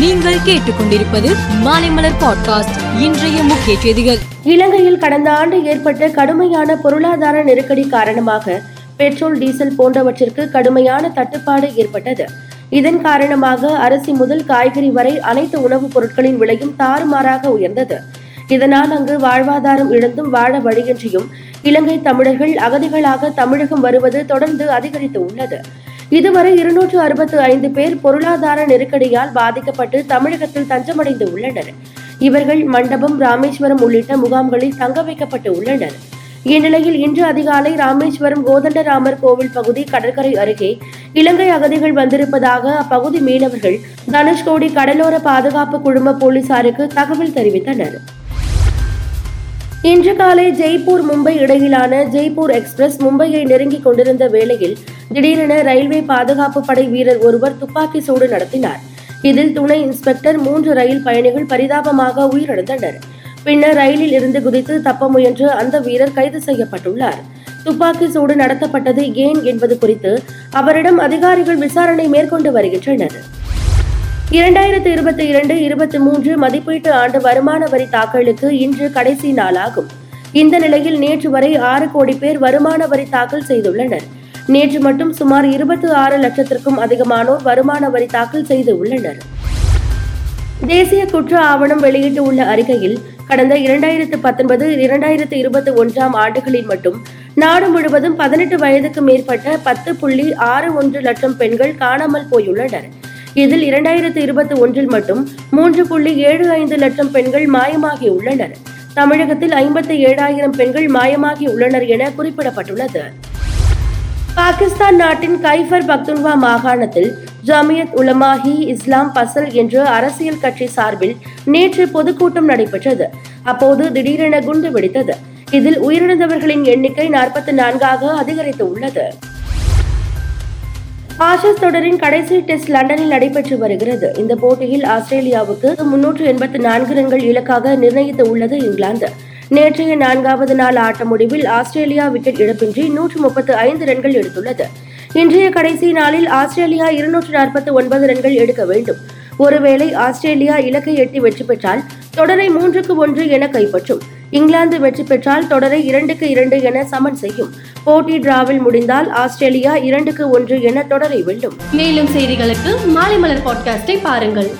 நீங்கள் கேட்டுக்கொண்டிருப்பது மாலைமலர் பாட்காஸ்ட் இன்றைய முக்கிய செய்திகள். இலங்கையில் கடந்த ஆண்டு ஏற்பட்ட கடுமையான பொருளாதார நெருக்கடி காரணமாக பெட்ரோல் டீசல் போன்றவற்றிற்கு கடுமையான தட்டுப்பாடு ஏற்பட்டது. இதன் காரணமாக அரிசி முதல் காய்கறி வரை அனைத்து உணவுப் பொருட்களின் விலையும் தாறுமாறாக உயர்ந்தது. இதனால் அங்கு வாழ்வாதாரம் இழந்தும் வாழ வழியின்றியும் இலங்கை தமிழர்கள் அகதிகளாக தமிழகம் வருவது தொடர்ந்து அதிகரித்து உள்ளது. இதுவரை இருநூற்று அறுபத்து ஐந்து பேர் பொருளாதார நெருக்கடியால் பாதிக்கப்பட்டு தமிழகத்தில் தஞ்சமடைந்து உள்ளனர் இவர்கள் மண்டபம் ராமேஸ்வரம் உள்ளிட்ட முகாம்களில் தங்க வைக்கப்பட்டு உள்ளனர். இந்நிலையில் இன்று அதிகாலை ராமேஸ்வரம் கோதண்டராமர் கோவில் பகுதி கடற்கரை அருகே இலங்கை அகதிகள் வந்திருப்பதாக அப்பகுதி மீனவர்கள் தனுஷ்கோடி கடலோர பாதுகாப்பு குழும போலீசாருக்கு தகவல் தெரிவித்தனர். இன்று காலை ஜெய்ப்பூர் மும்பை இடையிலான ஜெய்ப்பூர் எக்ஸ்பிரஸ் மும்பையை நெருங்கிக் கொண்டிருந்த வேளையில் திடீரென ரயில்வே பாதுகாப்பு படை வீரர் ஒருவர் துப்பாக்கி சூடு நடத்தினார். இதில் துணை இன்ஸ்பெக்டர் மூன்று ரயில் பயணிகள் பரிதாபமாக உயிரிழந்தனர். பின்னர் ரயிலில் இருந்து குதித்து தப்ப முயன்று அந்த வீரர் கைது செய்யப்பட்டுள்ளார். துப்பாக்கி சூடு நடத்தப்பட்டது ஏன் என்பது குறித்து அவரிடம் அதிகாரிகள் விசாரணை மேற்கொண்டு வருகின்றனர். இரண்டாயிரத்து இருபத்தி இரண்டு இருபத்தி மூன்று மதிப்பீட்டு ஆண்டு வருமான வரி தாக்கலுக்கு இன்று கடைசி நாளாகும். இந்த நிலையில் நேற்று வரை ஆறு கோடி பேர் வருமான வரி தாக்கல் செய்துள்ளனர். நேற்று மட்டும் சுமார் இருபத்தி ஆறு லட்சத்திற்கும் அதிகமானோர் வருமான வரி தாக்கல் செய்து உள்ளனர். தேசிய குற்ற ஆவணம் வெளியிட்டுள்ள அறிக்கையில் கடந்த இரண்டாயிரத்து பத்தொன்பது இரண்டாயிரத்து இருபத்தி ஒன்றாம் ஆண்டுகளில் மட்டும் நாடு முழுவதும் பதினெட்டு வயதுக்கு மேற்பட்ட பத்து புள்ளி ஆறு ஒன்று லட்சம் பெண்கள் காணாமல் போயுள்ளனர். இதில் இரண்டாயிரத்து இருபத்தி ஒன்றில் மட்டும் மூன்று புள்ளி ஏழு ஐந்து லட்சம் பெண்கள் மாயமாகி உள்ளனர் தமிழகத்தில் ஐம்பத்தி ஏழாயிரம் பெண்கள் மாயமாகி உள்ளனர் என குறிப்பிடப்பட்டுள்ளது. பாகிஸ்தான் நாட்டின் கைஃபர் பக்துன்வா மாகாணத்தில் ஜமியத் உலமாஹி இஸ்லாம் பசல் என்ற அரசியல் கட்சி சார்பில் நேற்று பொதுக்கூட்டம் நடைபெற்றது. அப்போது திடீரென குண்டு வெடித்தது. இதில் உயிரிழந்தவர்களின் எண்ணிக்கை நாற்பத்தி நான்காக அதிகரித்து உள்ளது. ஆஷஸ் தொடரின் கடைசி டெஸ்ட் லண்டனில் நடைபெற்று வருகிறது. இந்த போட்டியில் ஆஸ்திரேலியாவுக்கு முன்னூற்று எண்பத்தி நான்கு ரன்கள் இலக்காக நிர்ணயித்து உள்ளது இங்கிலாந்து. நேற்றைய நான்காவது நாள் ஆட்ட முடிவில் ஆஸ்திரேலியா விக்கெட் இழப்பின்றி நூற்று முப்பத்து ஐந்து ரன்கள் எடுத்துள்ளது. இன்றைய கடைசி நாளில் ஆஸ்திரேலியா இருநூற்று நாற்பத்தி ஒன்பது ரன்கள் எடுக்க வேண்டும். ஒருவேளை ஆஸ்திரேலியா இலக்கை எட்டி வெற்றி பெற்றால் தொடரை மூன்றுக்கு ஒன்று என கைப்பற்றும். இங்கிலாந்து வெற்றி பெற்றால் தொடரை இரண்டுக்கு இரண்டு என சமன் செய்யும். போட்டி டிராவில் முடிந்தால் ஆஸ்திரேலியா இரண்டுக்கு ஒன்று என தொடரை வெல்லும். மேலும் செய்திகளுக்கு மாலை மலர் பாட்காஸ்டை பாருங்கள்.